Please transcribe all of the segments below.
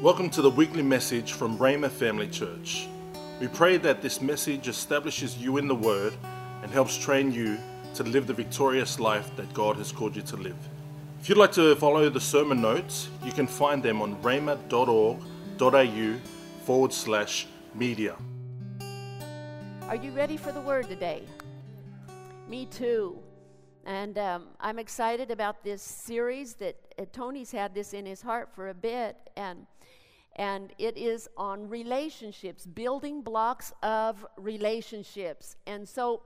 Welcome to the weekly message from Rhema Family Church. We pray that this message establishes you in the Word and helps train you to live the victorious life that God has called you to live. If you'd like to follow the sermon notes, you can find them on rhema.org.au forward slash media. Are you ready for the word today? Me too. And um, I'm excited about this series that uh, Tony's had this in his heart for a bit. And and it is on relationships, building blocks of relationships. And so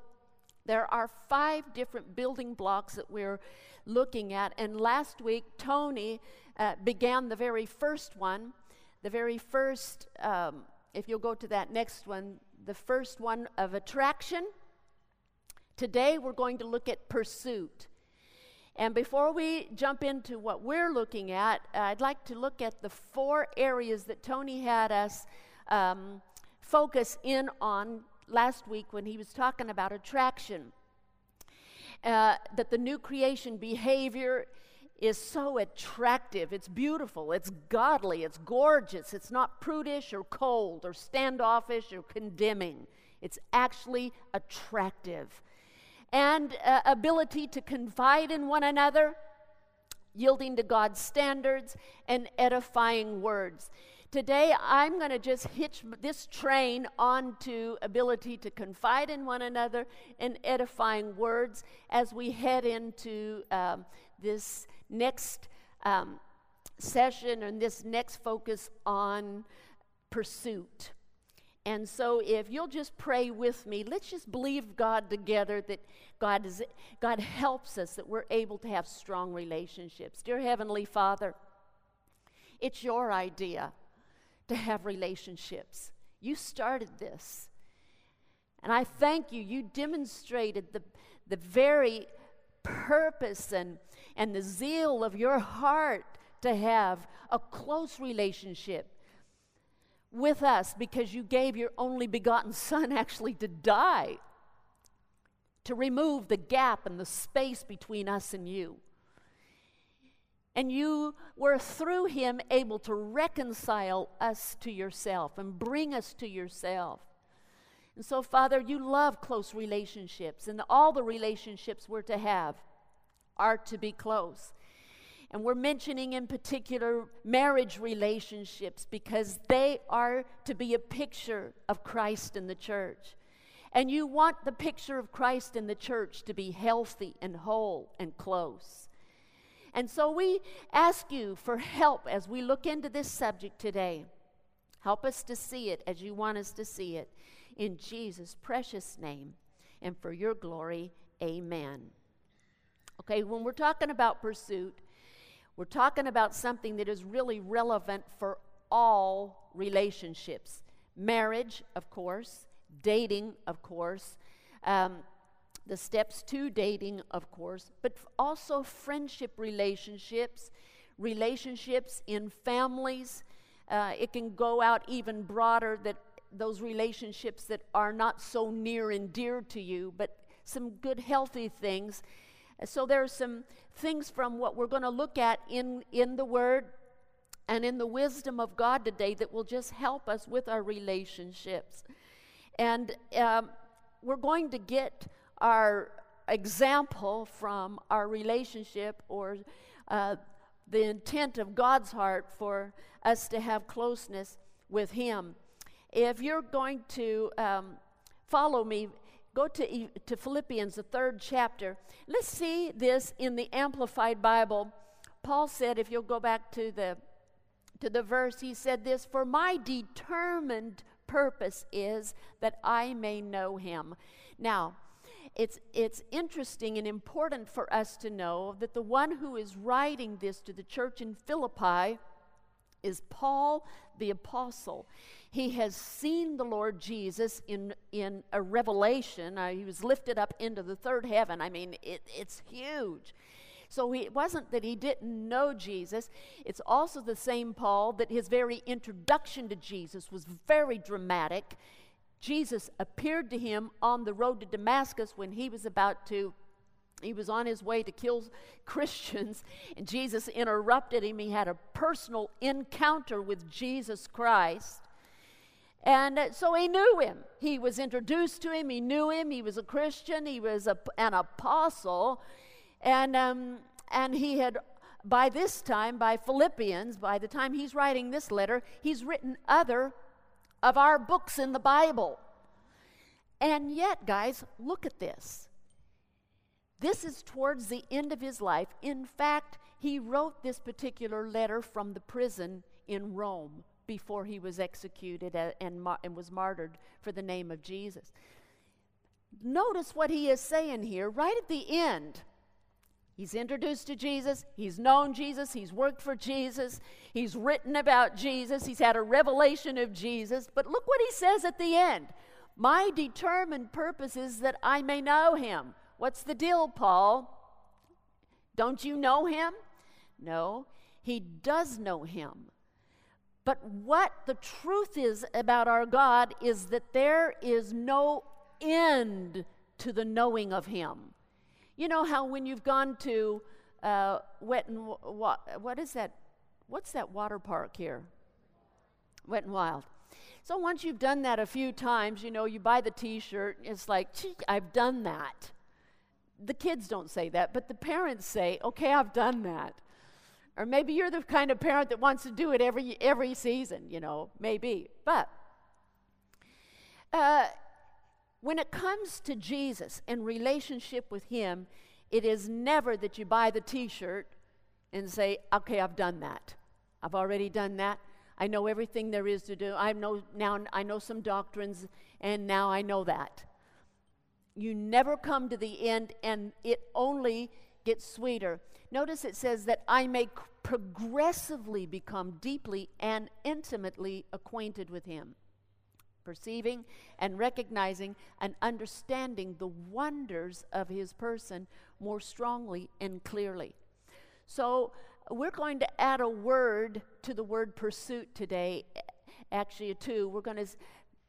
there are five different building blocks that we're looking at. And last week, Tony uh, began the very first one, the very first, um, if you'll go to that next one, the first one of attraction. Today, we're going to look at pursuit. And before we jump into what we're looking at, I'd like to look at the four areas that Tony had us um, focus in on last week when he was talking about attraction. Uh, that the new creation behavior is so attractive. It's beautiful, it's godly, it's gorgeous, it's not prudish or cold or standoffish or condemning. It's actually attractive and uh, ability to confide in one another, yielding to God's standards, and edifying words. Today, I'm going to just hitch this train onto ability to confide in one another and edifying words as we head into um, this next um, session and this next focus on pursuit. And so, if you'll just pray with me, let's just believe God together that God, is, God helps us, that we're able to have strong relationships. Dear Heavenly Father, it's your idea to have relationships. You started this. And I thank you. You demonstrated the, the very purpose and, and the zeal of your heart to have a close relationship with us because you gave your only begotten Son actually to die, to remove the gap and the space between us and you. And you were through him able to reconcile us to yourself and bring us to yourself. And so, Father, you love close relationships, and all the relationships we're to have are to be close. And we're mentioning in particular marriage relationships because they are to be a picture of Christ in the church. And you want the picture of Christ in the church to be healthy and whole and close. And so we ask you for help as we look into this subject today. Help us to see it as you want us to see it. In Jesus' precious name and for your glory, amen. Okay, when we're talking about pursuit, we're talking about something that is really relevant for all relationships. Marriage, of course, dating, of course, um, the steps to dating, of course, but also friendship relationships, relationships in families. Uh, it can go out even broader that those relationships that are not so near and dear to you, but some good, healthy things. So there are some things from what we're going to look at in, in the Word and in the wisdom of God today that will just help us with our relationships. And um, we're going to get our example from our relationship or uh, the intent of God's heart for us to have closeness with Him. If you're going to um, follow me Go to, to Philippians, the third chapter. Let's see this in the Amplified Bible. Paul said, if you'll go back to the, to the verse, he said this For my determined purpose is that I may know him. Now, it's, it's interesting and important for us to know that the one who is writing this to the church in Philippi is Paul the Apostle. He has seen the Lord Jesus in, in a revelation. Uh, he was lifted up into the third heaven. I mean, it, it's huge. So he, it wasn't that he didn't know Jesus. It's also the same Paul that his very introduction to Jesus was very dramatic. Jesus appeared to him on the road to Damascus when he was about to he was on his way to kill Christians, and Jesus interrupted him. He had a personal encounter with Jesus Christ. And uh, so he knew him. He was introduced to him. He knew him. He was a Christian. He was a, an apostle. And, um, and he had, by this time, by Philippians, by the time he's writing this letter, he's written other of our books in the Bible. And yet, guys, look at this. This is towards the end of his life. In fact, he wrote this particular letter from the prison in Rome before he was executed and, and was martyred for the name of Jesus. Notice what he is saying here right at the end. He's introduced to Jesus. He's known Jesus. He's worked for Jesus. He's written about Jesus. He's had a revelation of Jesus. But look what he says at the end My determined purpose is that I may know him. What's the deal, Paul? Don't you know him? No, he does know him. But what the truth is about our God is that there is no end to the knowing of Him. You know how when you've gone to uh, Wet and what, what is that? What's that water park here? Wet and Wild. So once you've done that a few times, you know, you buy the T-shirt. It's like, I've done that. The kids don't say that, but the parents say, "Okay, I've done that." Or maybe you're the kind of parent that wants to do it every, every season, you know, maybe. But uh, when it comes to Jesus and relationship with Him, it is never that you buy the t shirt and say, okay, I've done that. I've already done that. I know everything there is to do. I know now I know some doctrines and now I know that. You never come to the end and it only gets sweeter. Notice it says that I may progressively become deeply and intimately acquainted with Him, perceiving and recognizing and understanding the wonders of His person more strongly and clearly. So, we're going to add a word to the word pursuit today, actually, a two. We're going to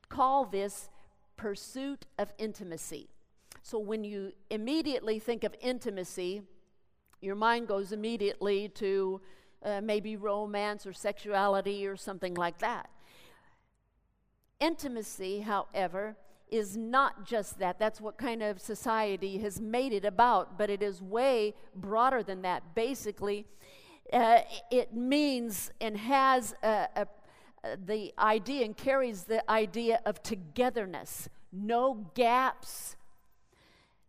call this pursuit of intimacy. So, when you immediately think of intimacy, your mind goes immediately to uh, maybe romance or sexuality or something like that. Intimacy, however, is not just that. That's what kind of society has made it about, but it is way broader than that. Basically, uh, it means and has a, a, a, the idea and carries the idea of togetherness, no gaps,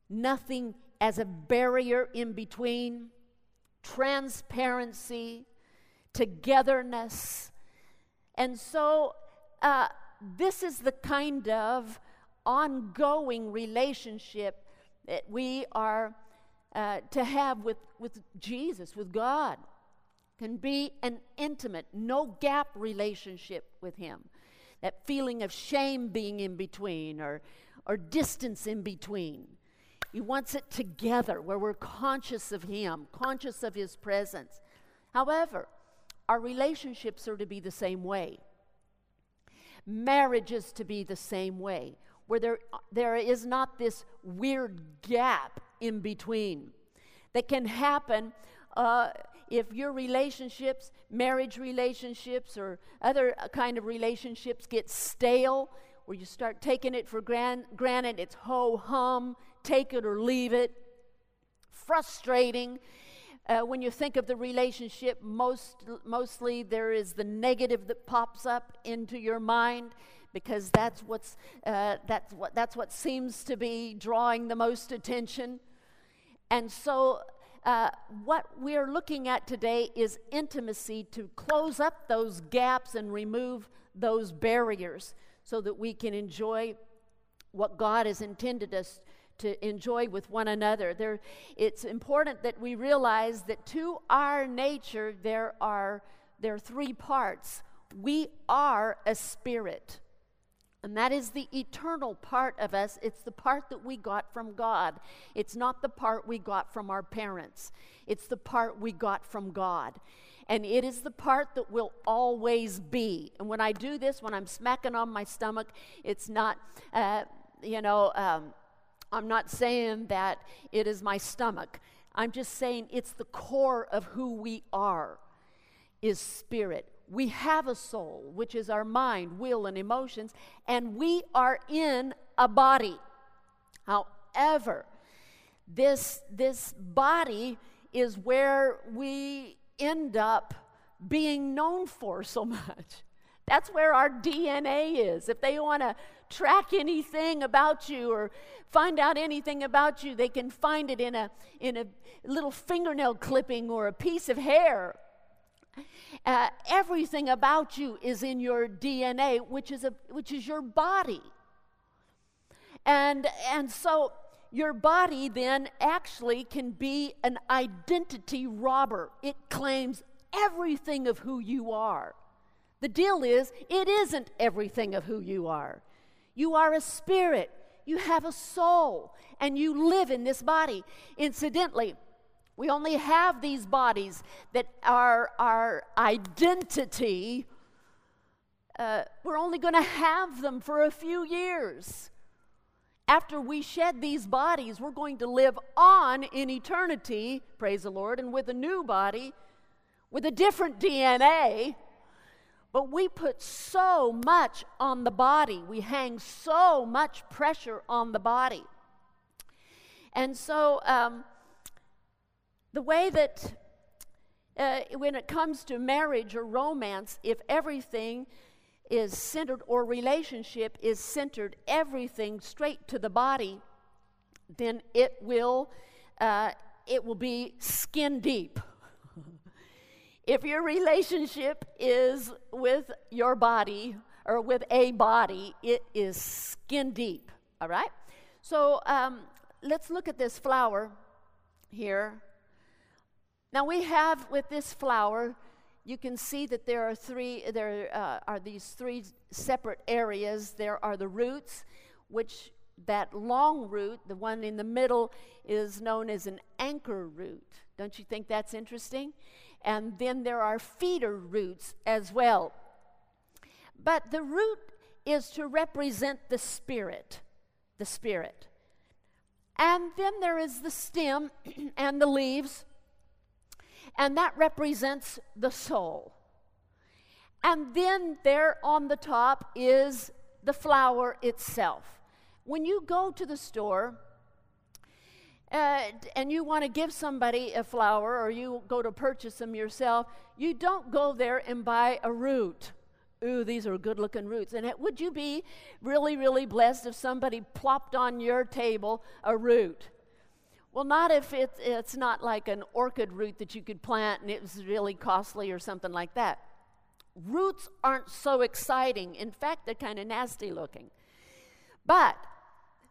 nothing as a barrier in between, transparency, togetherness. And so, uh, this is the kind of ongoing relationship that we are uh, to have with, with Jesus, with God. Can be an intimate, no gap relationship with Him. That feeling of shame being in between or, or distance in between. He wants it together where we're conscious of Him, conscious of His presence. However, our relationships are to be the same way. Marriage is to be the same way, where there, there is not this weird gap in between that can happen uh, if your relationships, marriage relationships, or other kind of relationships get stale, where you start taking it for gran- granted, it's ho hum, take it or leave it, frustrating. Uh, when you think of the relationship, most, mostly there is the negative that pops up into your mind because that's, what's, uh, that's, what, that's what seems to be drawing the most attention. And so, uh, what we're looking at today is intimacy to close up those gaps and remove those barriers so that we can enjoy what God has intended us to enjoy with one another. There, it's important that we realize that to our nature there are there are three parts. We are a spirit. And that is the eternal part of us. It's the part that we got from God. It's not the part we got from our parents. It's the part we got from God. And it is the part that will always be. And when I do this, when I'm smacking on my stomach, it's not, uh, you know, um, I'm not saying that it is my stomach. I'm just saying it's the core of who we are is spirit. We have a soul, which is our mind, will, and emotions, and we are in a body. However, this, this body is where we end up being known for so much. That's where our DNA is. If they want to track anything about you or find out anything about you, they can find it in a, in a little fingernail clipping or a piece of hair. Uh, everything about you is in your DNA, which is, a, which is your body. And, and so your body then actually can be an identity robber. It claims everything of who you are. The deal is, it isn't everything of who you are. You are a spirit, you have a soul, and you live in this body. Incidentally, we only have these bodies that are our identity. Uh, we're only going to have them for a few years. After we shed these bodies, we're going to live on in eternity, praise the Lord, and with a new body, with a different DNA. But we put so much on the body, we hang so much pressure on the body. And so, um, the way that uh, when it comes to marriage or romance, if everything is centered or relationship is centered everything straight to the body, then it will uh, it will be skin deep. If your relationship is with your body or with a body, it is skin deep. All right. So um, let's look at this flower here. Now we have with this flower you can see that there are three there uh, are these three separate areas there are the roots which that long root the one in the middle is known as an anchor root don't you think that's interesting and then there are feeder roots as well but the root is to represent the spirit the spirit and then there is the stem and the leaves and that represents the soul. And then there on the top is the flower itself. When you go to the store uh, and you want to give somebody a flower or you go to purchase them yourself, you don't go there and buy a root. Ooh, these are good looking roots. And it, would you be really, really blessed if somebody plopped on your table a root? Well, not if it's, it's not like an orchid root that you could plant and it was really costly or something like that. Roots aren't so exciting. In fact, they're kind of nasty looking. But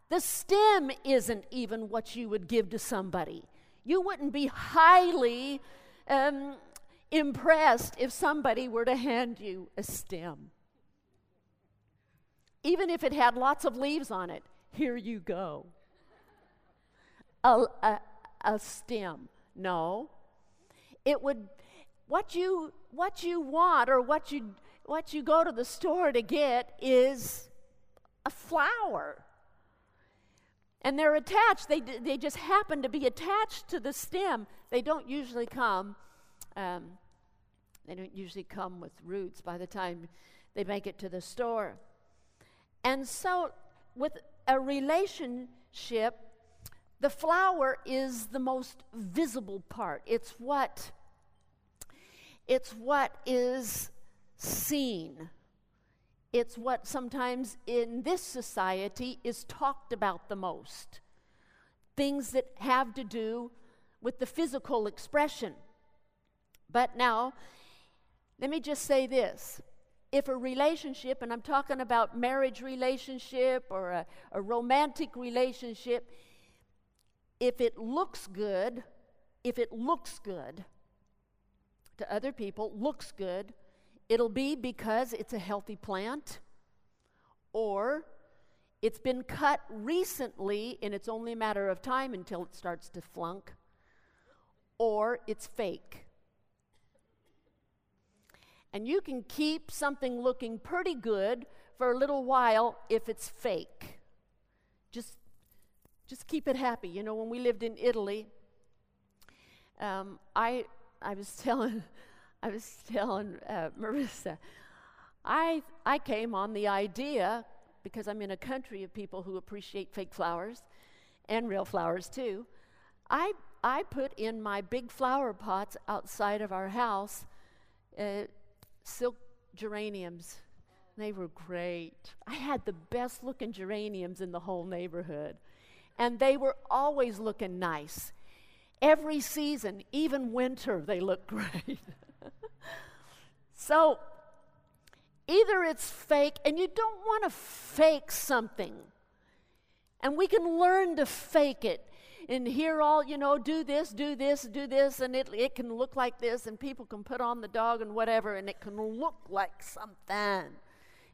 the stem isn't even what you would give to somebody. You wouldn't be highly um, impressed if somebody were to hand you a stem. Even if it had lots of leaves on it, here you go a, a, a stem. No. It would, what you, what you want or what you, what you go to the store to get is a flower. And they're attached, they, they just happen to be attached to the stem. They don't usually come, um, they don't usually come with roots by the time they make it to the store. And so, with a relationship, the flower is the most visible part. It's what it's what is seen. It's what sometimes in this society is talked about the most. Things that have to do with the physical expression. But now, let me just say this. If a relationship, and I'm talking about marriage relationship or a, a romantic relationship, if it looks good, if it looks good to other people, looks good, it'll be because it's a healthy plant or it's been cut recently and it's only a matter of time until it starts to flunk, or it's fake. And you can keep something looking pretty good for a little while if it's fake. Just just keep it happy. You know, when we lived in Italy, um, I I was telling I was telling uh, Marissa, I I came on the idea because I'm in a country of people who appreciate fake flowers and real flowers too. I I put in my big flower pots outside of our house uh, silk geraniums. They were great. I had the best looking geraniums in the whole neighborhood. And they were always looking nice. Every season, even winter, they look great. So, either it's fake, and you don't want to fake something. And we can learn to fake it and hear all, you know, do this, do this, do this, and it, it can look like this, and people can put on the dog and whatever, and it can look like something.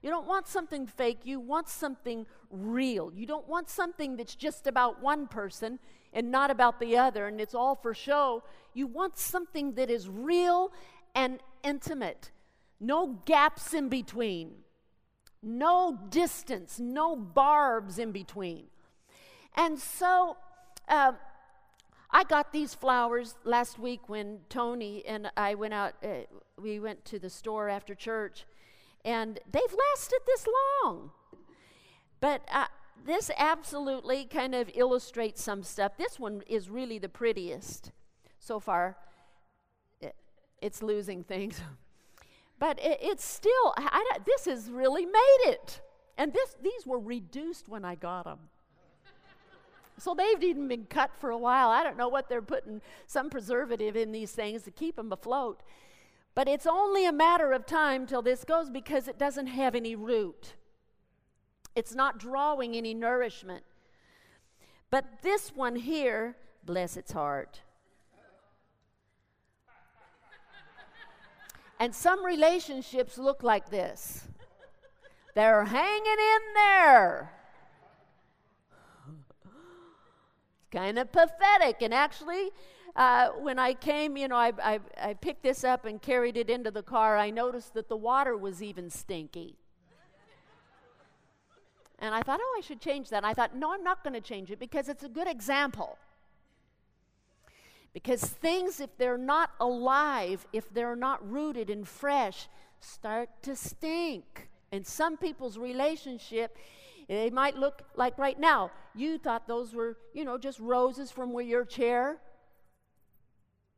You don't want something fake, you want something real. You don't want something that's just about one person and not about the other, and it's all for show. You want something that is real and intimate. No gaps in between, no distance, no barbs in between. And so, uh, I got these flowers last week when Tony and I went out. Uh, we went to the store after church, and they've lasted this long. But uh, this absolutely kind of illustrates some stuff. This one is really the prettiest so far. It, it's losing things, but it, it's still. I, this has really made it. And this, these were reduced when I got them. So they've even been cut for a while. I don't know what they're putting some preservative in these things to keep them afloat. But it's only a matter of time till this goes because it doesn't have any root. It's not drawing any nourishment. But this one here, bless its heart. And some relationships look like this. They're hanging in there. kind of pathetic. And actually, uh, when I came, you know, I, I, I picked this up and carried it into the car. I noticed that the water was even stinky. And I thought, oh, I should change that. And I thought, no, I'm not going to change it because it's a good example. Because things, if they're not alive, if they're not rooted and fresh, start to stink. And some people's relationship they might look like right now. You thought those were, you know, just roses from where your chair.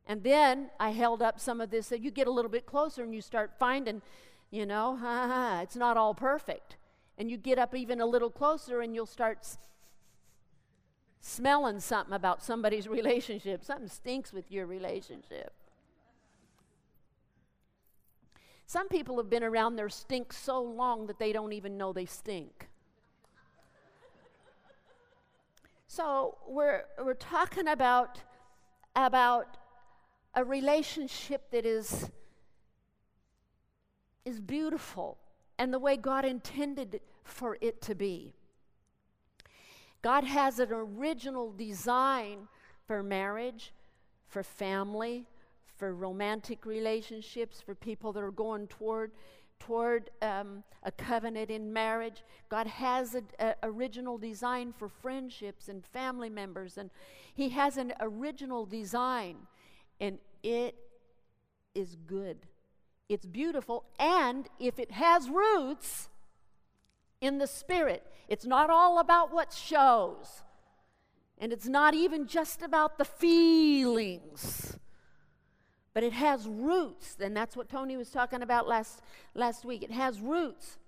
And then I held up some of this. So you get a little bit closer and you start finding, you know, ha, ha, it's not all perfect. And you get up even a little closer and you'll start smelling something about somebody's relationship. Something stinks with your relationship. Some people have been around their stink so long that they don't even know they stink. So we're, we're talking about, about a relationship that is, is beautiful and the way God intended for it to be. God has an original design for marriage, for family, for romantic relationships, for people that are going toward toward um, a covenant in marriage. God has an original design for friendships and family members, and He has an original design, and it is good. It's beautiful, and if it has roots in the Spirit, it's not all about what shows, and it's not even just about the feelings. But it has roots. And that's what tony was talking about last last week. It has roots.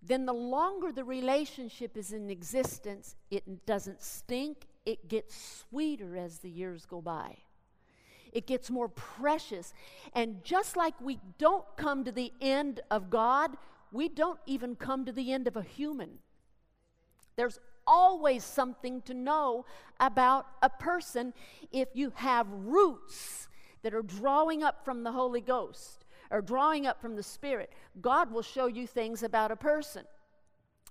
Then the longer the relationship is in existence it doesn't stink. It gets sweeter as the years go by. It gets more precious. And just like we don't come to the end of god we don't even come to the end of a human there's always something to know about a person if you have roots that are drawing up from the Holy Ghost or drawing up from the Spirit, God will show you things about a person.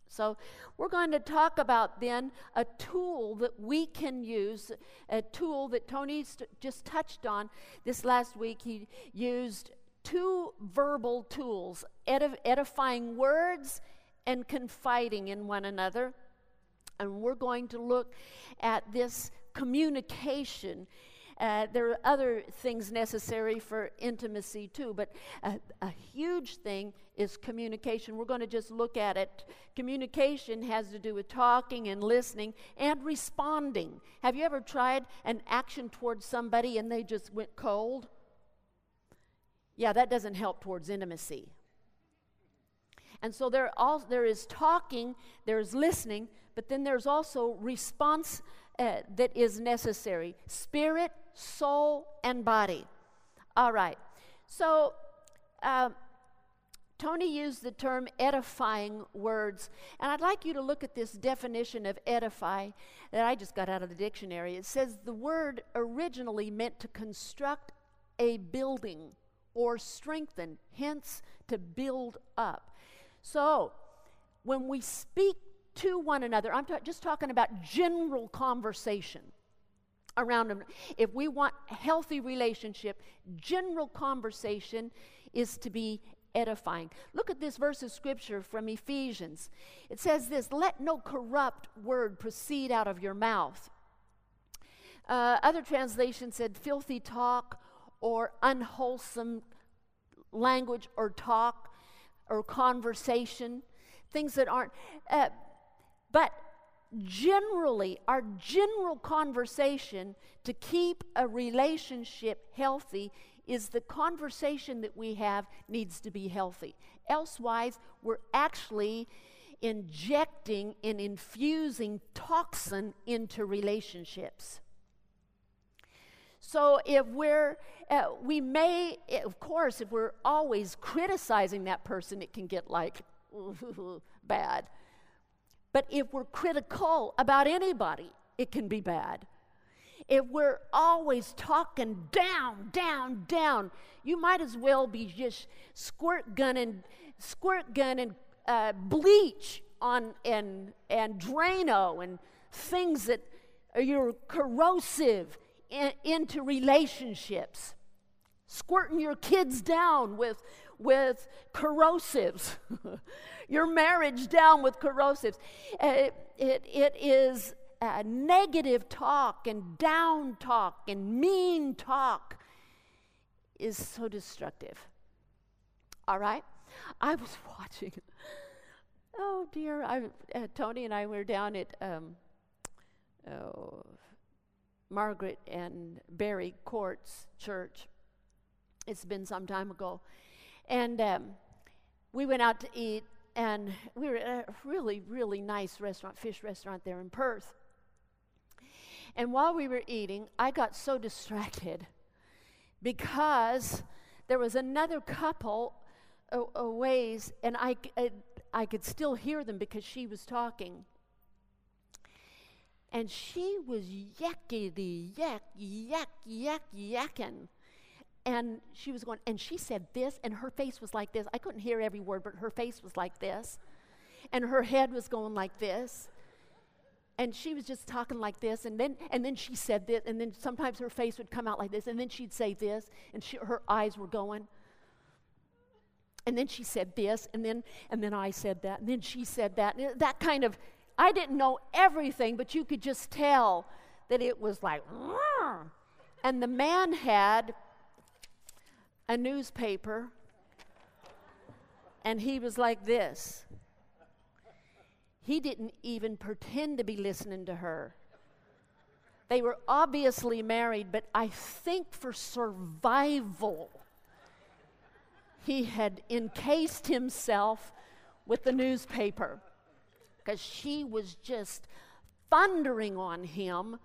So, we're going to talk about then a tool that we can use, a tool that Tony just touched on this last week. He used two verbal tools edif- edifying words and confiding in one another. And we're going to look at this communication. Uh, there are other things necessary for intimacy too, but a, a huge thing is communication. We're going to just look at it. Communication has to do with talking and listening and responding. Have you ever tried an action towards somebody and they just went cold? Yeah, that doesn't help towards intimacy. And so there, all, there is talking, there's listening, but then there's also response uh, that is necessary spirit, soul, and body. All right. So uh, Tony used the term edifying words, and I'd like you to look at this definition of edify that I just got out of the dictionary. It says the word originally meant to construct a building or strengthen, hence to build up. So, when we speak to one another, I'm ta- just talking about general conversation around them. If we want healthy relationship, general conversation is to be edifying. Look at this verse of scripture from Ephesians. It says this Let no corrupt word proceed out of your mouth. Uh, other translations said filthy talk or unwholesome language or talk or conversation, things that aren't. Uh, but generally, our general conversation to keep a relationship healthy is the conversation that we have needs to be healthy. Elsewise, we're actually injecting and infusing toxin into relationships. So if we're, uh, we may, of course, if we're always criticizing that person, it can get like bad. But if we're critical about anybody, it can be bad. If we're always talking down, down, down, you might as well be just squirt gunning, squirt gunning uh, bleach on and and Drano and things that are your corrosive in, into relationships. Squirting your kids down with with corrosives, your marriage down with corrosives. Uh, it, it, it is uh, negative talk and down talk and mean talk is so destructive. All right? I was watching. Oh dear, I, uh, Tony and I were down at um, oh, Margaret and Barry Court's Church. It's been some time ago. And um, we went out to eat, and we were at a really, really nice restaurant, fish restaurant there in Perth. And while we were eating, I got so distracted because there was another couple a, a ways, and I, I, I could still hear them because she was talking. And she was yakety yak, yak, yak, yakking. And she was going, and she said this, and her face was like this. I couldn't hear every word, but her face was like this. And her head was going like this. And she was just talking like this. And then and then she said this. And then sometimes her face would come out like this. And then she'd say this. And she, her eyes were going. And then she said this. And then and then i said that. And then she said that. That kind of i didn't know everything but you could just tell that it was like and the man had a newspaper and he was like this. He didn't even pretend to be listening to her. They were obviously married, but I think for survival, he had encased himself with the newspaper because she was just thundering on him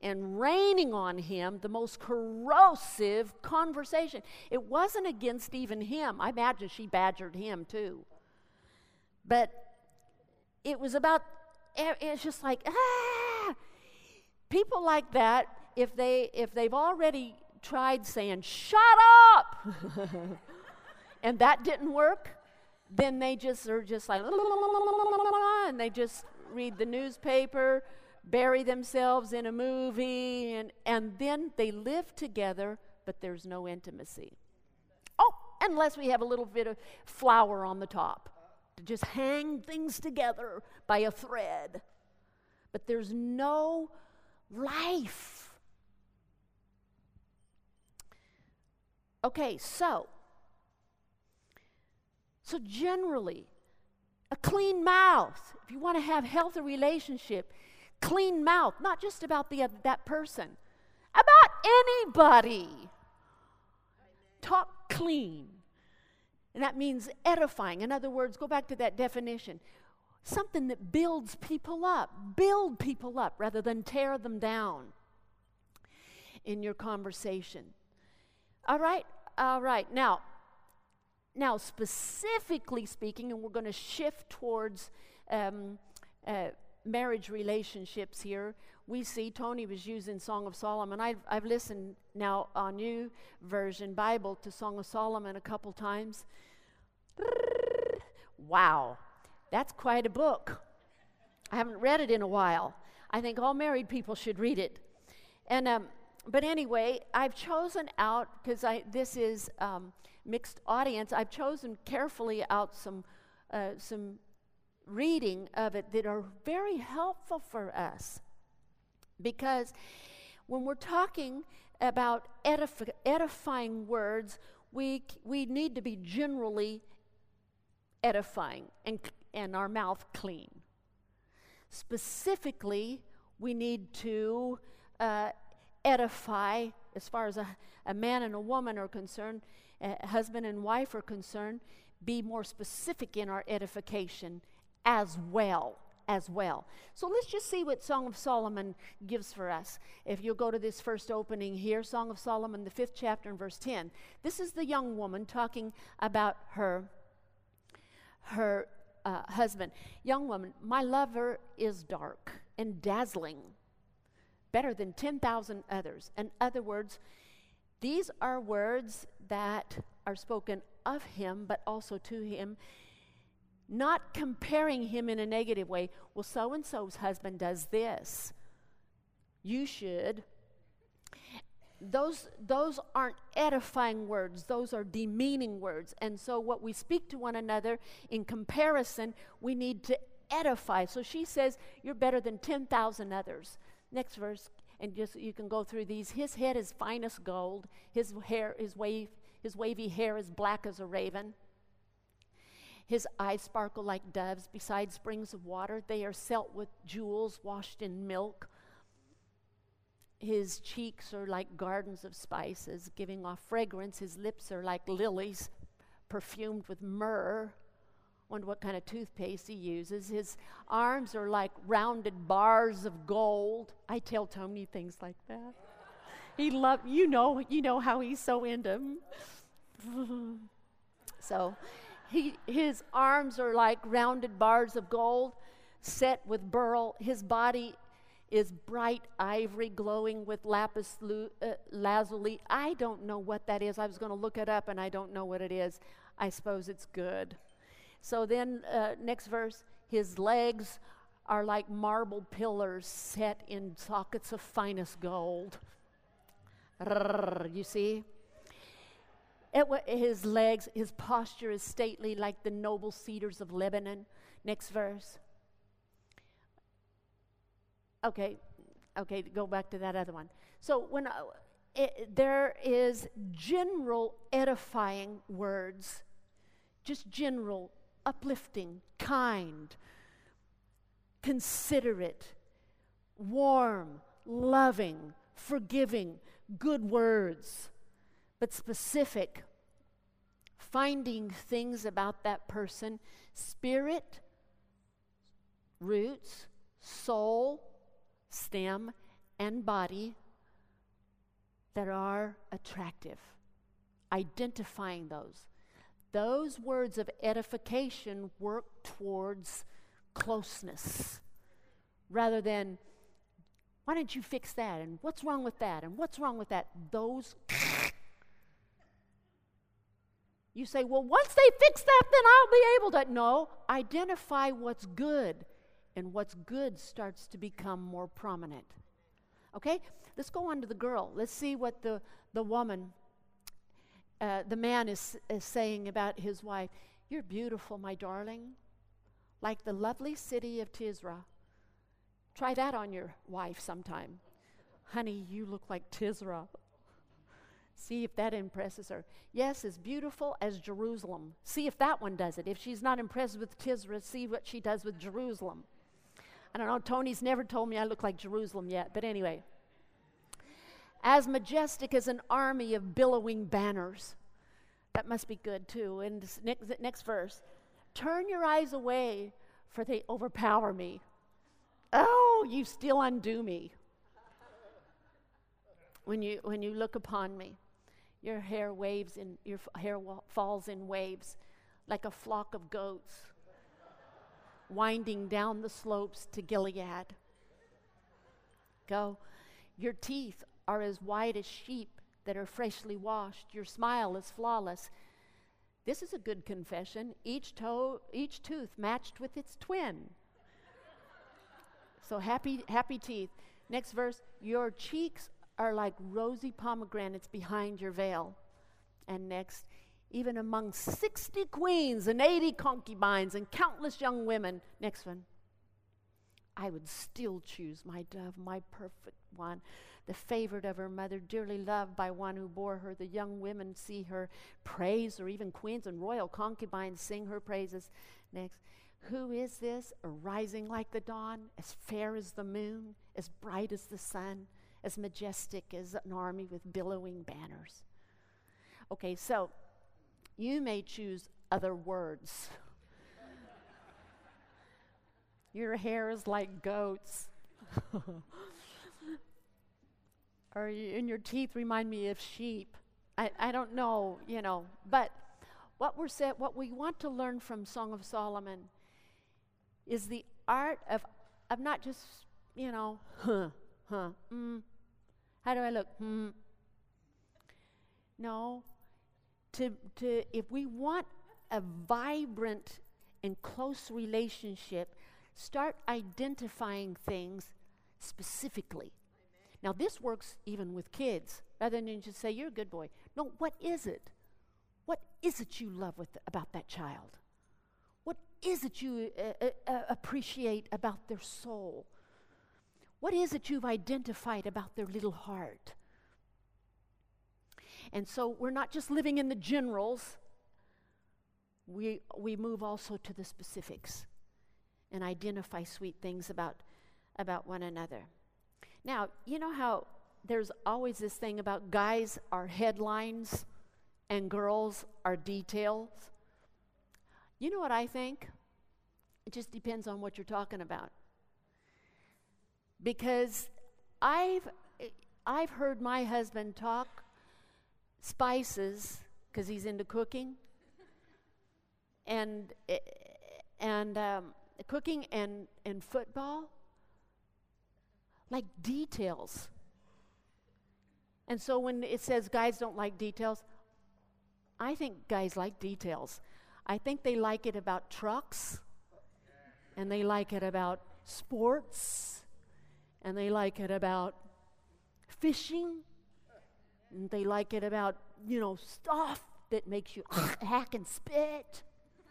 and raining on him the most corrosive conversation. It wasn't against even him. I imagine she badgered him too. But it was about, it's just like, ah! People like that, if, they, if they've already tried saying, shut up, and that didn't work, then they just are just like, and they just read the newspaper, bury themselves in a movie, and, and then they live together, but there's no intimacy. Oh, unless we have a little bit of flower on the top to just hang things together by a thread. but there's no life. Okay, so so generally a clean mouth. If you want to have healthy relationship, clean mouth, not just about the, that person, about anybody. Talk clean. And that means edifying. In other words, go back to that definition something that builds people up. Build people up rather than tear them down in your conversation. All right? All right. Now, now specifically speaking, and we're going to shift towards um, uh, marriage relationships here. We see Tony was using Song of Solomon. I've, I've listened now on New Version Bible to Song of Solomon a couple times. Wow, that's quite a book. I haven't read it in a while. I think all married people should read it. And um, but anyway, I've chosen out because this is um, mixed audience. I've chosen carefully out some uh, some reading of it that are very helpful for us because when we're talking about edif- edifying words, we we need to be generally edifying and, and our mouth clean. Specifically, we need to uh, edify, as far as a, a man and a woman are concerned, husband and wife are concerned, be more specific in our edification as well. As well. So let's just see what Song of Solomon gives for us. If you'll go to this first opening here, Song of Solomon, the fifth chapter, and verse 10. This is the young woman talking about her her uh, husband. Young woman, my lover is dark and dazzling, better than 10,000 others. In other words, these are words that are spoken of him, but also to him, not comparing him in a negative way. Well, so and so's husband does this. You should those, those aren't edifying words, those are demeaning words. And so, what we speak to one another in comparison, we need to edify. So, she says, You're better than 10,000 others. Next verse, and just you can go through these. His head is finest gold, his hair, his, wave, his wavy hair is black as a raven. His eyes sparkle like doves beside springs of water. They are set with jewels washed in milk. His cheeks are like gardens of spices, giving off fragrance. His lips are like lilies, perfumed with myrrh. Wonder what kind of toothpaste he uses. His arms are like rounded bars of gold. I tell Tony things like that. He love you know you know how he's so into. so, he his arms are like rounded bars of gold, set with beryl. His body is bright ivory glowing with lapis uh, lazuli. I don't know what that is. I was going to look it up and I don't know what it is. I suppose it's good. So then, uh, next verse his legs are like marble pillars set in sockets of finest gold. You see? His legs, his posture is stately like the noble cedars of Lebanon. Next verse. Okay, okay, go back to that other one. So when uh, it, there is general edifying words, just general, uplifting, kind, considerate, warm, loving, forgiving, good words, but specific, finding things about that person, spirit, roots, soul, stem, and body that are attractive. Identifying those. Those words of edification work towards closeness rather than, why don't you fix that? And what's wrong with that? And what's wrong with that? Those. you say, well, once they fix that, then I'll be able to. No, identify what's good and what's good starts to become more prominent. Okay? Let's go on to the girl. Let's see what the, the woman, uh, the man is, is saying about his wife. You're beautiful, my darling, like the lovely city of Tirzah. Try that on your wife sometime. Honey, you look like Tisra. See if that impresses her. Yes, as beautiful as Jerusalem. See if that one does it. If she's not impressed with Tisra, see what she does with Jerusalem. I don't know, Tony's never told me I look like Jerusalem yet, but anyway. As majestic as an army of billowing banners. That must be good too. And next, next verse Turn your eyes away, for they overpower me. Oh, you still undo me. When you, when you look upon me, your hair waves in your hair falls in waves like a flock of goats winding down the slopes to Gilead. Go. Your teeth are as white as sheep that are freshly washed. Your smile is flawless. This is a good confession. Each toe, each tooth matched with its twin. So happy, happy teeth. Next verse. Your cheeks are like rosy pomegranates behind your veil. And next, even among 60 queens and 80 concubines and countless young women. Next one. I would still choose my dove, my perfect one, the favorite of her mother, dearly loved by one who bore her. The young women see her praise, or even queens and royal concubines sing her praises. Next. Who is this, arising like the dawn, as fair as the moon, as bright as the sun, as majestic as an army with billowing banners? Okay, so you may choose other words. Your hair is like goats. or and your teeth remind me of sheep. I, I don't know, you know. But what we're said, what we want to learn from Song of Solomon is the art of, of not just, you know, huh, huh, mm. How do I look? Hmm. No, to, to, if we want a vibrant and close relationship, start identifying things specifically. Now, this works even with kids, rather than just say, You're a good boy. No, what is it? What is it you love with, about that child? What is it you uh, uh, uh appreciate about their soul? What is it you've identified about their little heart? And so we're not just living in the generals, we, we move also to the specifics and identify sweet things about, about one another. Now, you know how there's always this thing about guys are headlines and girls are details? You know what I think? It just depends on what you're talking about. Because I've, I've heard my husband talk spices because he's into cooking and eh, and um, cooking and and football like details and so when it says guys don't like details i think guys like details i think they like it about trucks and they like it about sports and they like it about fishing and they like it about, you know, stuff that makes you hack and spit.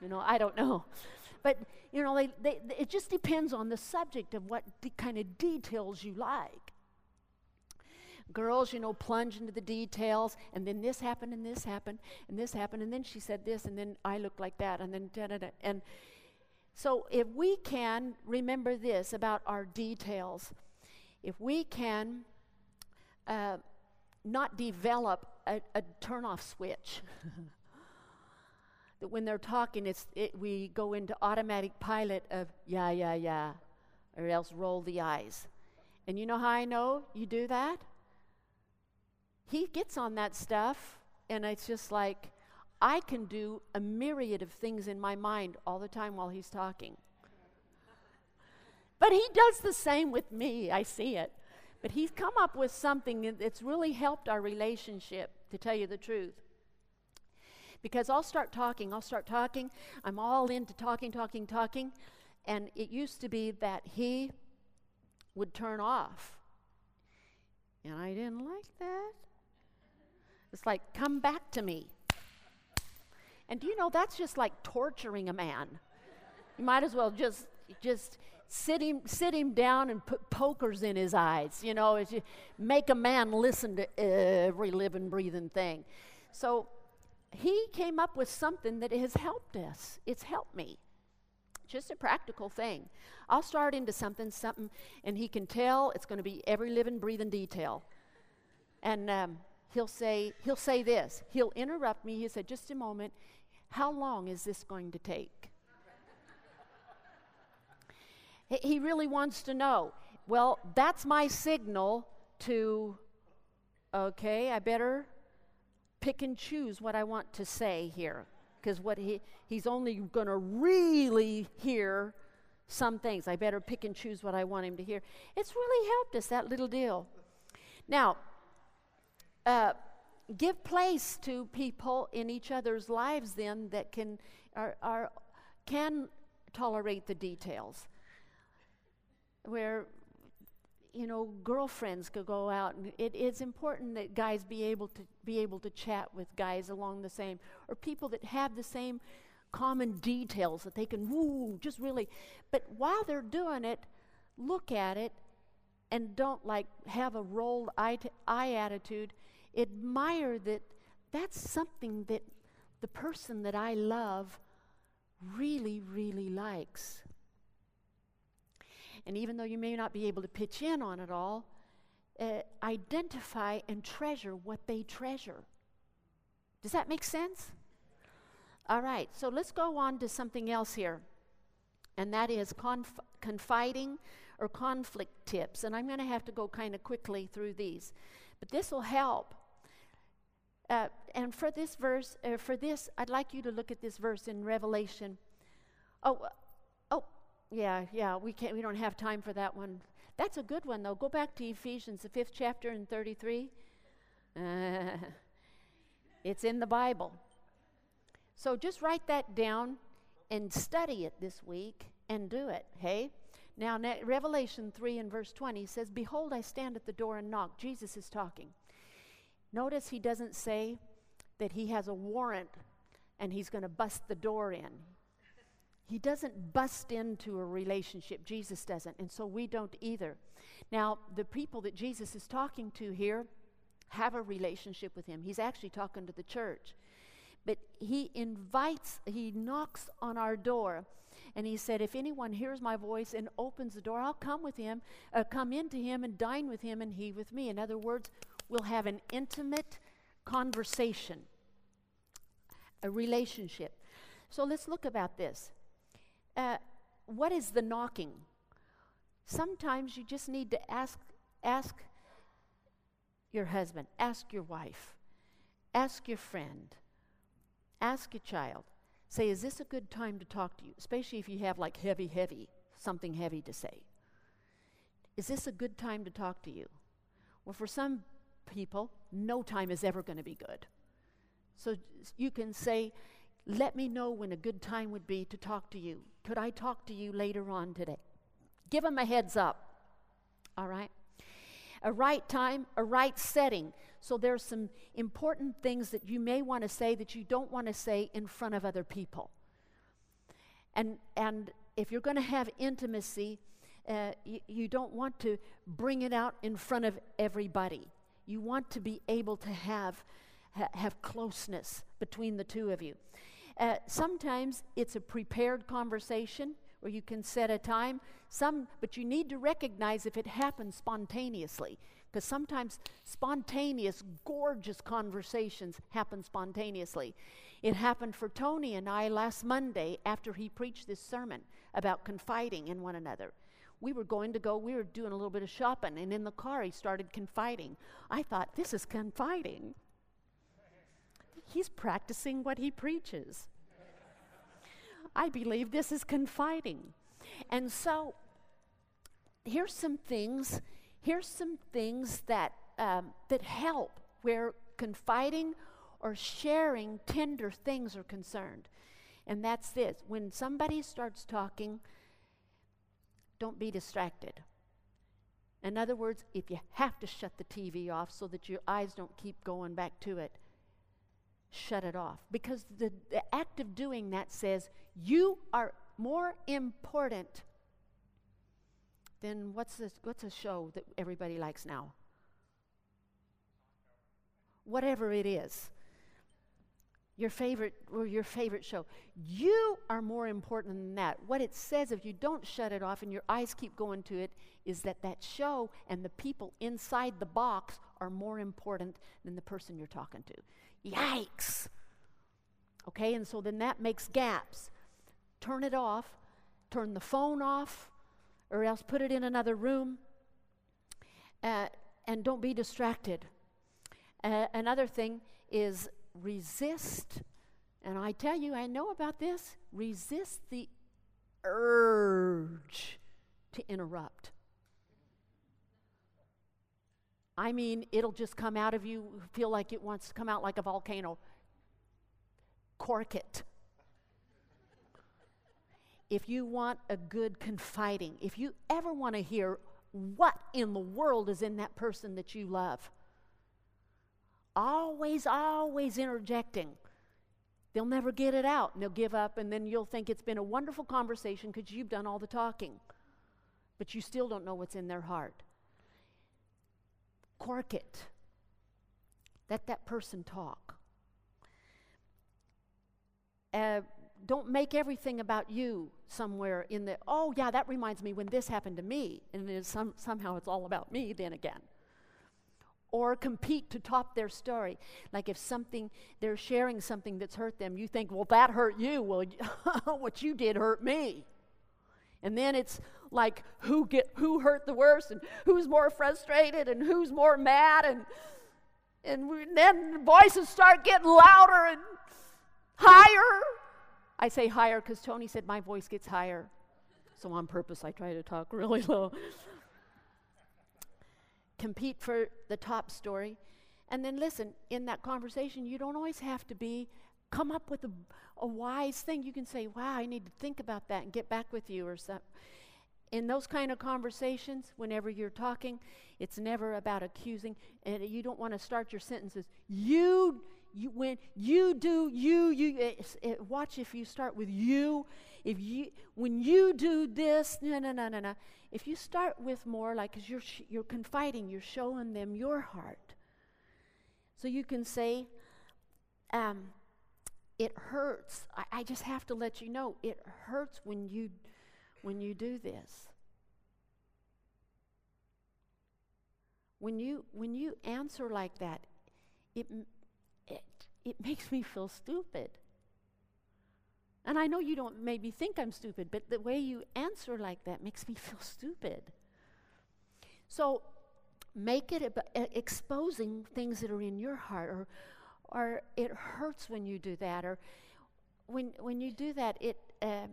You know, I don't know. But, you know, they, they, it just depends on the subject of what kind of details you like. Girls, you know, plunge into the details, and then this happened, and this happened, and this happened, and then she said this, and then I looked like that, and then da da da. And so, if we can remember this about our details, if we can uh, not develop a, a turn off switch. that when they're talking, it's, it, we go into automatic pilot of yeah, yeah, yeah, or else roll the eyes. And you know how I know you do that? He gets on that stuff, and it's just like, I can do a myriad of things in my mind all the time while he's talking. But he does the same with me. I see it. But he's come up with something that's really helped our relationship, to tell you the truth. Because I'll start talking, I'll start talking, I'm all into talking, talking, talking, and it used to be that he would turn off. And I didn't like that. It's like, come back to me. And do you know that's just like torturing a man? You might as well just just sit him, sit him down and put pokers in his eyes. You know, as you make a man listen to every living, breathing thing. So he came up with something that has helped us. It's helped me. Just a practical thing. I'll start into something, something, and he can tell it's going to be every living, breathing detail. And um, he'll say, he'll say this. He'll interrupt me. He said, "Just a moment. How long is this going to take?" he really wants to know. Well, that's my signal to. Okay, I better pick and choose what I want to say here because what he he's only going to really hear some things. I better pick and choose what I want him to hear. It's really helped us that little deal. Now, uh, give place to people in each other's lives then that can are, are can tolerate the details. Where you know, girlfriends could go out, and it, it's important that guys be able to be able to chat with guys along the same, or people that have the same common details that they can woo, just really. But while they're doing it, look at it, and don't like have a rolled eye, t- eye attitude. Admire that. That's something that the person that I love really, really likes. And even though you may not be able to pitch in on it all, uh, identify and treasure what they treasure. Does that make sense? All right, so let's go on to something else here, and that is conf- confiding or conflict tips. And I'm going to have to go kind of quickly through these, but this will help. Uh, and for this verse, uh, for this, I'd like you to look at this verse in Revelation. Oh, oh, yeah, yeah, we can't we don't have time for that one. That's a good one though. Go back to Ephesians, the fifth chapter and 33. Uh, it's in the Bible. So just write that down and study it this week and do it, hey? Now, Revelation 3 and verse 20 says, Behold, I stand at the door and knock. Jesus is talking. Notice he doesn't say that he has a warrant and he's going to bust the door in. He doesn't bust into a relationship. Jesus doesn't. And so we don't either. Now, the people that Jesus is talking to here have a relationship with him. He's actually talking to the church. But he invites, he knocks on our door. And he said, If anyone hears my voice and opens the door, I'll come with him, uh, come into him and dine with him and he with me. In other words, we'll have an intimate conversation, a relationship. So let's look about this. Uh, what is the knocking? Sometimes you just need to ask, ask your husband, ask your wife, ask your friend, ask your child. Say, is this a good time to talk to you? Especially if you have like heavy, heavy, something heavy to say. Is this a good time to talk to you? Well, for some people, no time is ever going to be good. So you can say, let me know when a good time would be to talk to you. Could I talk to you later on today? Give them a heads up. All right? A right time, a right setting. So there's some important things that you may want to say that you don't want to say in front of other people. And and if you're going to have intimacy, uh, you, you don't want to bring it out in front of everybody. You want to be able to have ha- have closeness between the two of you. Uh, sometimes it's a prepared conversation where you can set a time. Some, but you need to recognize if it happens spontaneously, because sometimes spontaneous, gorgeous conversations happen spontaneously. It happened for Tony and I last Monday after he preached this sermon about confiding in one another. We were going to go, we were doing a little bit of shopping, and in the car he started confiding. I thought, this is confiding he's practicing what he preaches. I believe this is confiding. And so here's some things, here's some things that, um, that help where confiding or sharing tender things are concerned. And that's this when somebody starts talking, don't be distracted. In other words, if you have to shut the TV off so that your eyes don't keep going back to it, shut it off. Because the, the act of doing that says, you are more important than what's this, what's a show that everybody likes now? Whatever it is. Your favorite or your favorite show. You are more important than that. What it says, if you don't shut it off and your eyes keep going to it, is that that show and the people inside the box are more important than the person you're talking to. Yikes! Okay, and so then that makes gaps. Turn it off, turn the phone off, or else put it in another room. Uh, and don't be distracted. Uh, another thing is resist, and I tell you, I know about this, resist the urge to interrupt. I mean, it'll just come out of you, feel like it wants to come out like a volcano. Cork it. If you want a good confiding, if you ever want to hear what in the world is in that person that you love, always, always interjecting. They'll never get it out and they'll give up, and then you'll think it's been a wonderful conversation because you've done all the talking. But you still don't know what's in their heart. Cork it. Let that person talk. Uh, don't make everything about you somewhere in the, oh, yeah, that reminds me when this happened to me. And it some, somehow it's all about me then again or compete to top their story. Like if something, they're sharing something that's hurt them, you think, well, that hurt you. Well, what you did hurt me. And then it's like who get who hurt the worst and who's more frustrated and who's more mad and and we, then voices start getting louder and higher. I say higher because Tony said my voice gets higher. So on purpose I try to talk really low compete for the top story. And then listen, in that conversation, you don't always have to be, come up with a, a wise thing. You can say, wow, I need to think about that and get back with you or something. In those kind of conversations, whenever you're talking, it's never about accusing, and you don't want to start your sentences. You, you when you do you you it, it, watch if you start with you. If you when you do this, no no no no no. If you start with more like, because you're, sh- you're confiding, you're showing them your heart. So you can say, um, it hurts. I, I just have to let you know, it hurts when you, when you do this. When you, when you answer like that, it, it, it makes me feel stupid. And I know you don't maybe think I'm stupid, but the way you answer like that makes me feel stupid. So make it ab- exposing things that are in your heart, or, or it hurts when you do that, or when, when you do that, it. Uh,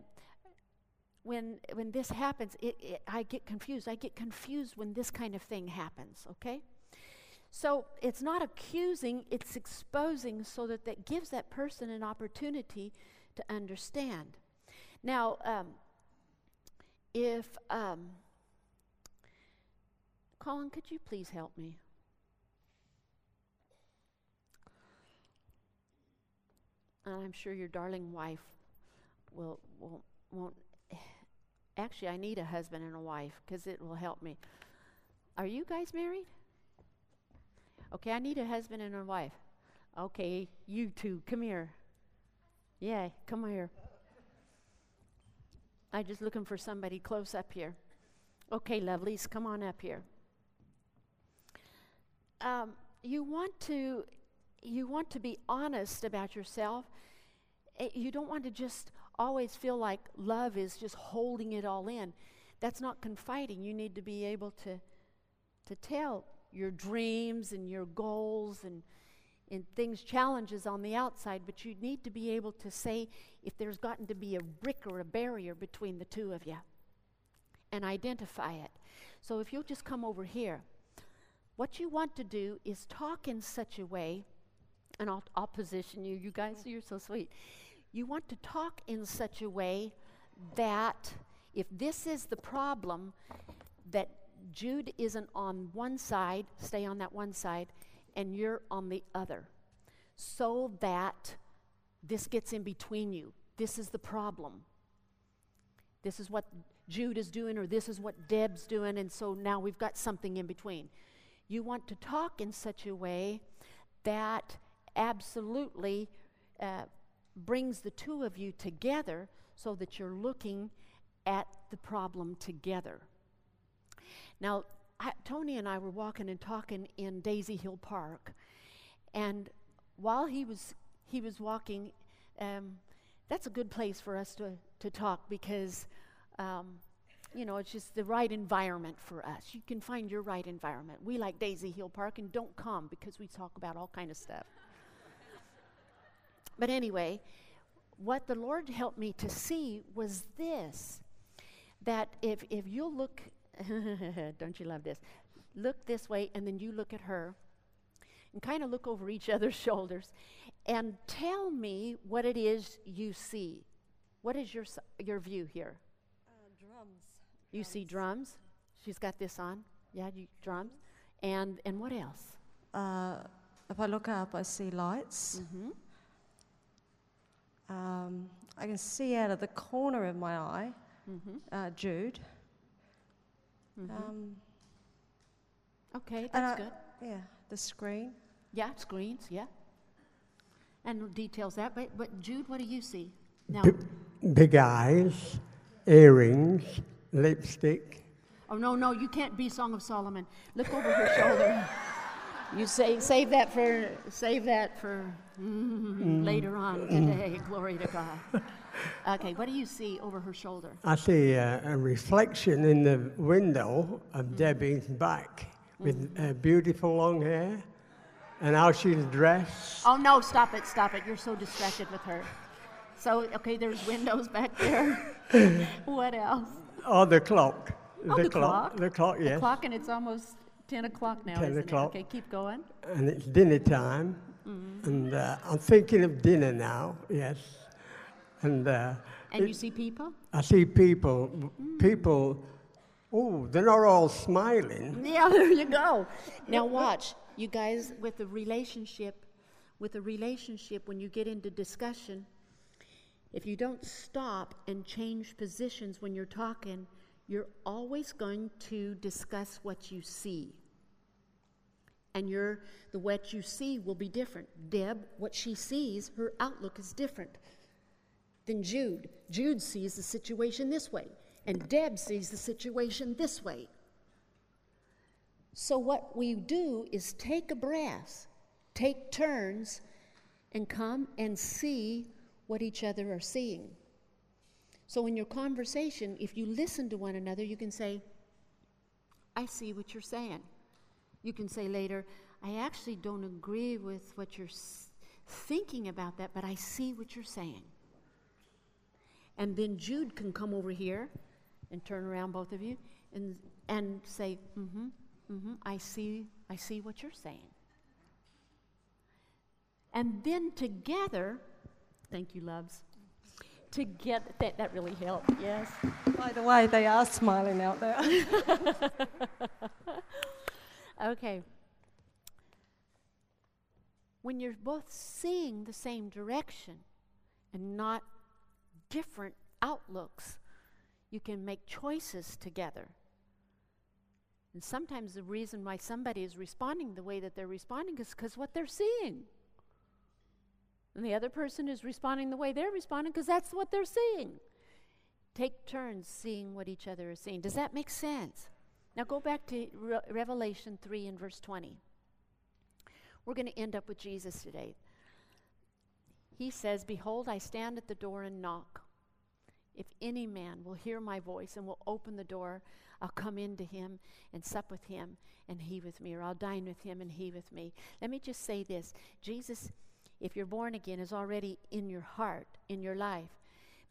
when, when this happens, it, it, I get confused. I get confused when this kind of thing happens, okay? So it's not accusing, it's exposing so that that gives that person an opportunity to understand. Now, um, if, um, Colin, could you please help me? And I'm sure your darling wife will, will won't. Actually, I need a husband and a wife because it will help me. Are you guys married? Okay, I need a husband and a wife. Okay, you two, come here. Yeah, come here. I'm just looking for somebody close up here. Okay, lovelies, come on up here. Um, you want to you want to be honest about yourself. Eh, you don't want to just always feel like love is just holding it all in. That's not confiding. You need to be able to to tell your dreams and your goals and in things, challenges on the outside, but you need to be able to say if there's gotten to be a brick or a barrier between the two of you and identify it. So if you'll just come over here, what you want to do is talk in such a way, and I'll, I'll position you, you guys, you're so sweet. You want to talk in such a way that if this is the problem, that Jude isn't on one side, stay on that one side, and you're on the other, so that this gets in between you. This is the problem. This is what Jude is doing or this is what Deb's doing, and so now we've got something in between. You want to talk in such a way that absolutely uh, brings the two of you together so that you're looking at the problem together. Now, I, Tony and I were walking and talking in Daisy Hill Park, and while he was he was walking, um, that's a good place for us to to talk because. Um, you know, it's just the right environment for us. You can find your right environment. We like Daisy Hill Park and don't come because we talk about all kind of stuff. But anyway, what the Lord helped me to see was this that if, if you look Don't you love this? Look this way, and then you look at her, and kind of look over each other's shoulders, and tell me what it is you see. What is your your view here? Uh, drums. You drums. see drums. She's got this on. Yeah, you, drums. And and what else? Uh, if I look up, I see lights. Mm-hmm. Um, I can see out of the corner of my eye mm-hmm. uh, Jude. Mm-hmm. Um, okay, that's good. Yeah, the screen. Yeah, screens, yeah. And details that. But, but Jude, what do you see? Now, B- big eyes, earrings, lipstick. Oh, no, no, you can't be Song of Solomon. Look over her shoulder. You say, save that for, save that for mm, mm. later on today. Glory to God. Okay, what do you see over her shoulder? I see a, a reflection in the window of mm-hmm. Debbie's back with mm-hmm. beautiful long hair and how she's dressed. Oh, no, stop it, stop it. You're so distracted with her. So, okay, there's windows back there. what else? Oh, the clock. Oh, the, the clock. clock. The clock, yes. The clock, and it's almost 10 o'clock now, 10 o'clock. It? Okay, keep going. And it's dinner time. Mm-hmm. And uh, I'm thinking of dinner now, yes. And, uh, and it, you see people? I see people. Mm. People, oh, they're not all smiling. Yeah, there you go. Now, watch. You guys, with a relationship, with a relationship, when you get into discussion, if you don't stop and change positions when you're talking, you're always going to discuss what you see. And the what you see will be different. Deb, what she sees, her outlook is different than Jude. Jude sees the situation this way, and Deb sees the situation this way. So, what we do is take a breath, take turns, and come and see what each other are seeing. So, in your conversation, if you listen to one another, you can say, I see what you're saying. You can say later, I actually don't agree with what you're thinking about that, but I see what you're saying. And then Jude can come over here and turn around both of you and and say, mm-hmm, mm-hmm, I see, I see what you're saying. And then together, thank you, loves. Together, that, that really helped, yes. By the way, they are smiling out there. okay. When you're both seeing the same direction and not different outlooks, you can make choices together. And sometimes the reason why somebody is responding the way that they're responding is because what they're seeing. And the other person is responding the way they're responding because that's what they're seeing. Take turns seeing what each other is seeing. Does that make sense? Now go back to Re- Revelation 3 and verse 20. We're going to end up with Jesus today. He says, Behold, I stand at the door and knock. If any man will hear my voice and will open the door, I'll come into him and sup with him and he with me, or I'll dine with him and he with me. Let me just say this Jesus, if you're born again, is already in your heart, in your life.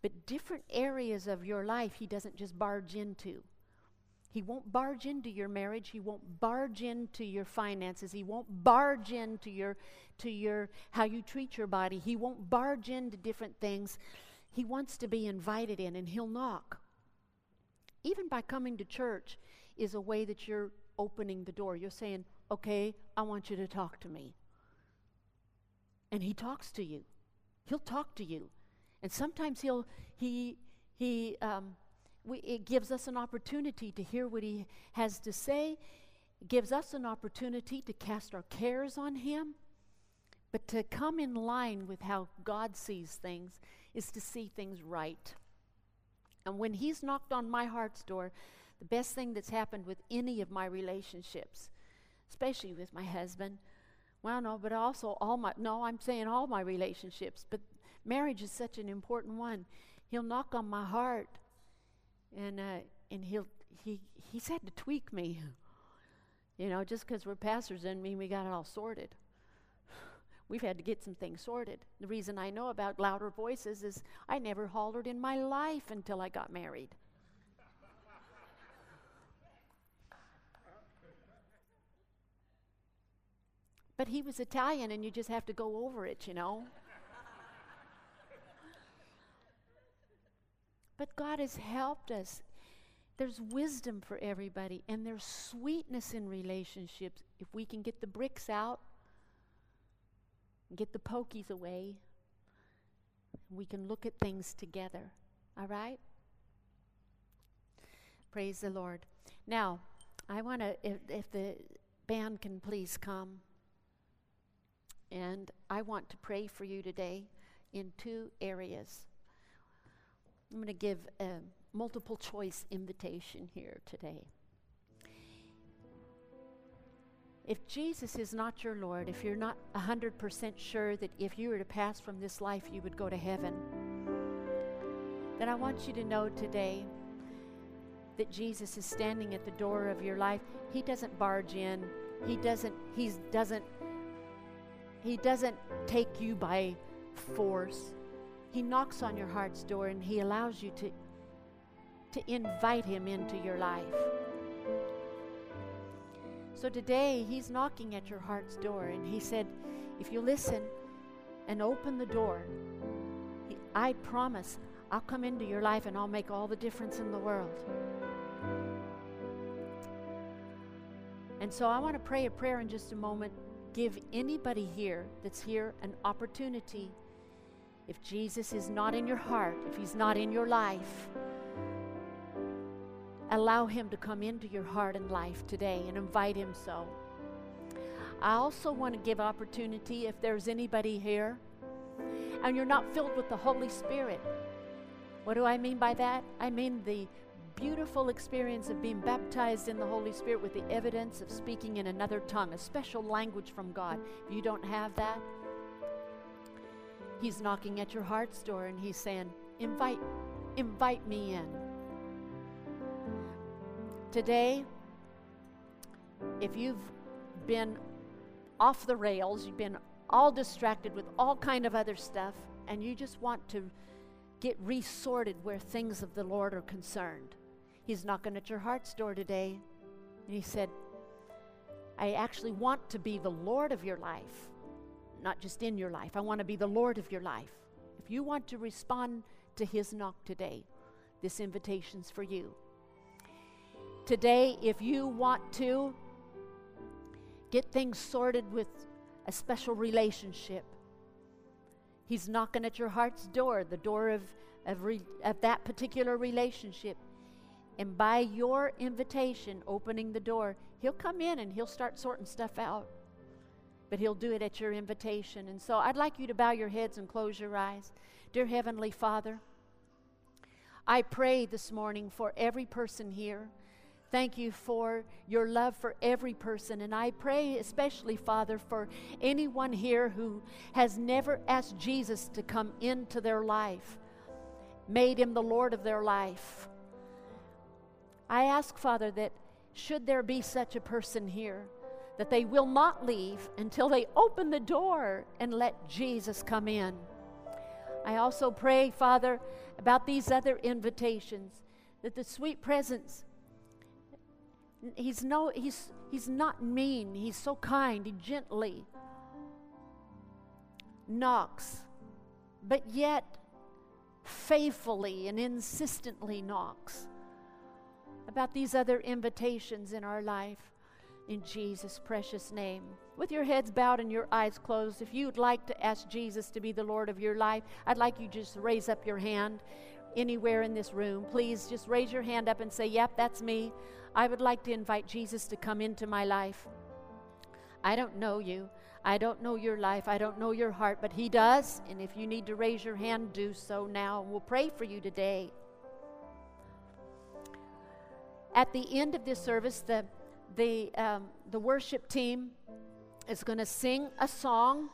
But different areas of your life, he doesn't just barge into. He won't barge into your marriage. He won't barge into your finances. He won't barge into your to your how you treat your body. He won't barge into different things. He wants to be invited in and he'll knock. Even by coming to church is a way that you're opening the door. You're saying, "Okay, I want you to talk to me." And he talks to you. He'll talk to you. And sometimes he'll he he um, we, it gives us an opportunity to hear what He has to say. It gives us an opportunity to cast our cares on Him. But to come in line with how God sees things is to see things right. And when He's knocked on my heart's door, the best thing that's happened with any of my relationships, especially with my husband, well, no, but also all my, no, I'm saying all my relationships, but marriage is such an important one. He'll knock on my heart and, uh, and he'll, he, he's had to tweak me. You know, just because we're pastors doesn't mean we got it all sorted. We've had to get some things sorted. The reason I know about louder voices is I never hollered in my life until I got married. But he was Italian, and you just have to go over it, you know. but God has helped us. There's wisdom for everybody, and there's sweetness in relationships if we can get the bricks out, get the pokies away. We can look at things together. All right? Praise the Lord. Now, I want to, if, if the band can please come. And I want to pray for you today in two areas. I'm going to give a multiple choice invitation here today. If Jesus is not your Lord, if you're not 100% sure that if you were to pass from this life, you would go to heaven, then I want you to know today that Jesus is standing at the door of your life. He doesn't barge in. He doesn't he doesn't he doesn't take you by force. He knocks on your heart's door and He allows you to, to invite Him into your life. So today, He's knocking at your heart's door and He said, If you listen and open the door, I promise I'll come into your life and I'll make all the difference in the world. And so I want to pray a prayer in just a moment give anybody here that's here an opportunity. If Jesus is not in your heart, if He's not in your life, allow Him to come into your heart and life today and invite Him so. I also want to give opportunity if there's anybody here and you're not filled with the Holy Spirit. What do I mean by that? I mean the beautiful experience of being baptized in the Holy Spirit with the evidence of speaking in another tongue, a special language from God. If you don't have that, He's knocking at your heart's door and He's saying, Invite, invite me in. Today, if you've been off the rails, you've been all distracted with all kind of other stuff, and you just want to get resorted where things of the Lord are concerned. He's knocking at your heart's door today. And He said, I actually want to be the Lord of your life, not just in your life. I want to be the Lord of your life. If you want to respond to His knock today, this invitation's for you. Today, if you want to get things sorted with a special relationship, He's knocking at your heart's door, the door of, of, re, of that particular relationship. And by your invitation, opening the door, He'll come in and He'll start sorting stuff out. But He'll do it at your invitation. And so I'd like you to bow your heads and close your eyes. Dear Heavenly Father, I pray this morning for every person here. Thank you for your love for every person. And I pray, especially, Father, for anyone here who has never asked Jesus to come into their life, made him the Lord of their life. I ask, Father, that should there be such a person here, that they will not leave until they open the door and let Jesus come in. I also pray, Father, about these other invitations, that the sweet presence, he's, no, he's, he's not mean, he's so kind, he gently knocks, but yet faithfully and insistently knocks about these other invitations in our life in Jesus' precious name. With your heads bowed and your eyes closed, if you'd like to ask Jesus to be the Lord of your life, I'd like you just raise up your hand. anywhere in this room, please just raise your hand up and say, Yep, that's me. I would like to invite Jesus to come into my life. I don't know you. I don't know your life. I don't know your heart, but He does. And if you need to raise your hand, do so now. We'll pray for you today. At the end of this service, the, the, um, the worship team is going to sing a song.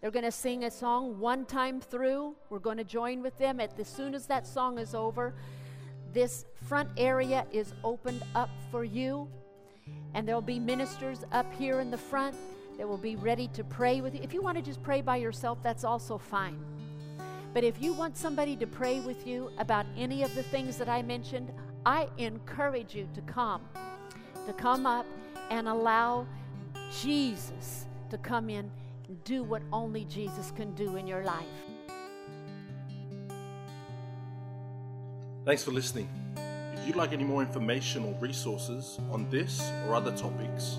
They're going to sing a song one time through. We're going to join with them. At, as soon as that song is over, this front area is opened up for you. And there'll be ministers up here in the front that will be ready to pray with you. If you want to just pray by yourself, that's also fine. But if you want somebody to pray with you about any of the things that I mentioned, I encourage you to come, to come up and allow Jesus to come in and do what only Jesus can do in your life. Thanks for listening. If you'd like any more information or resources on this or other topics,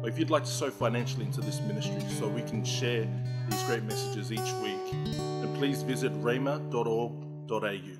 or if you'd like to sow financially into this ministry so we can share these great messages each week, then please visit rhema.org.au.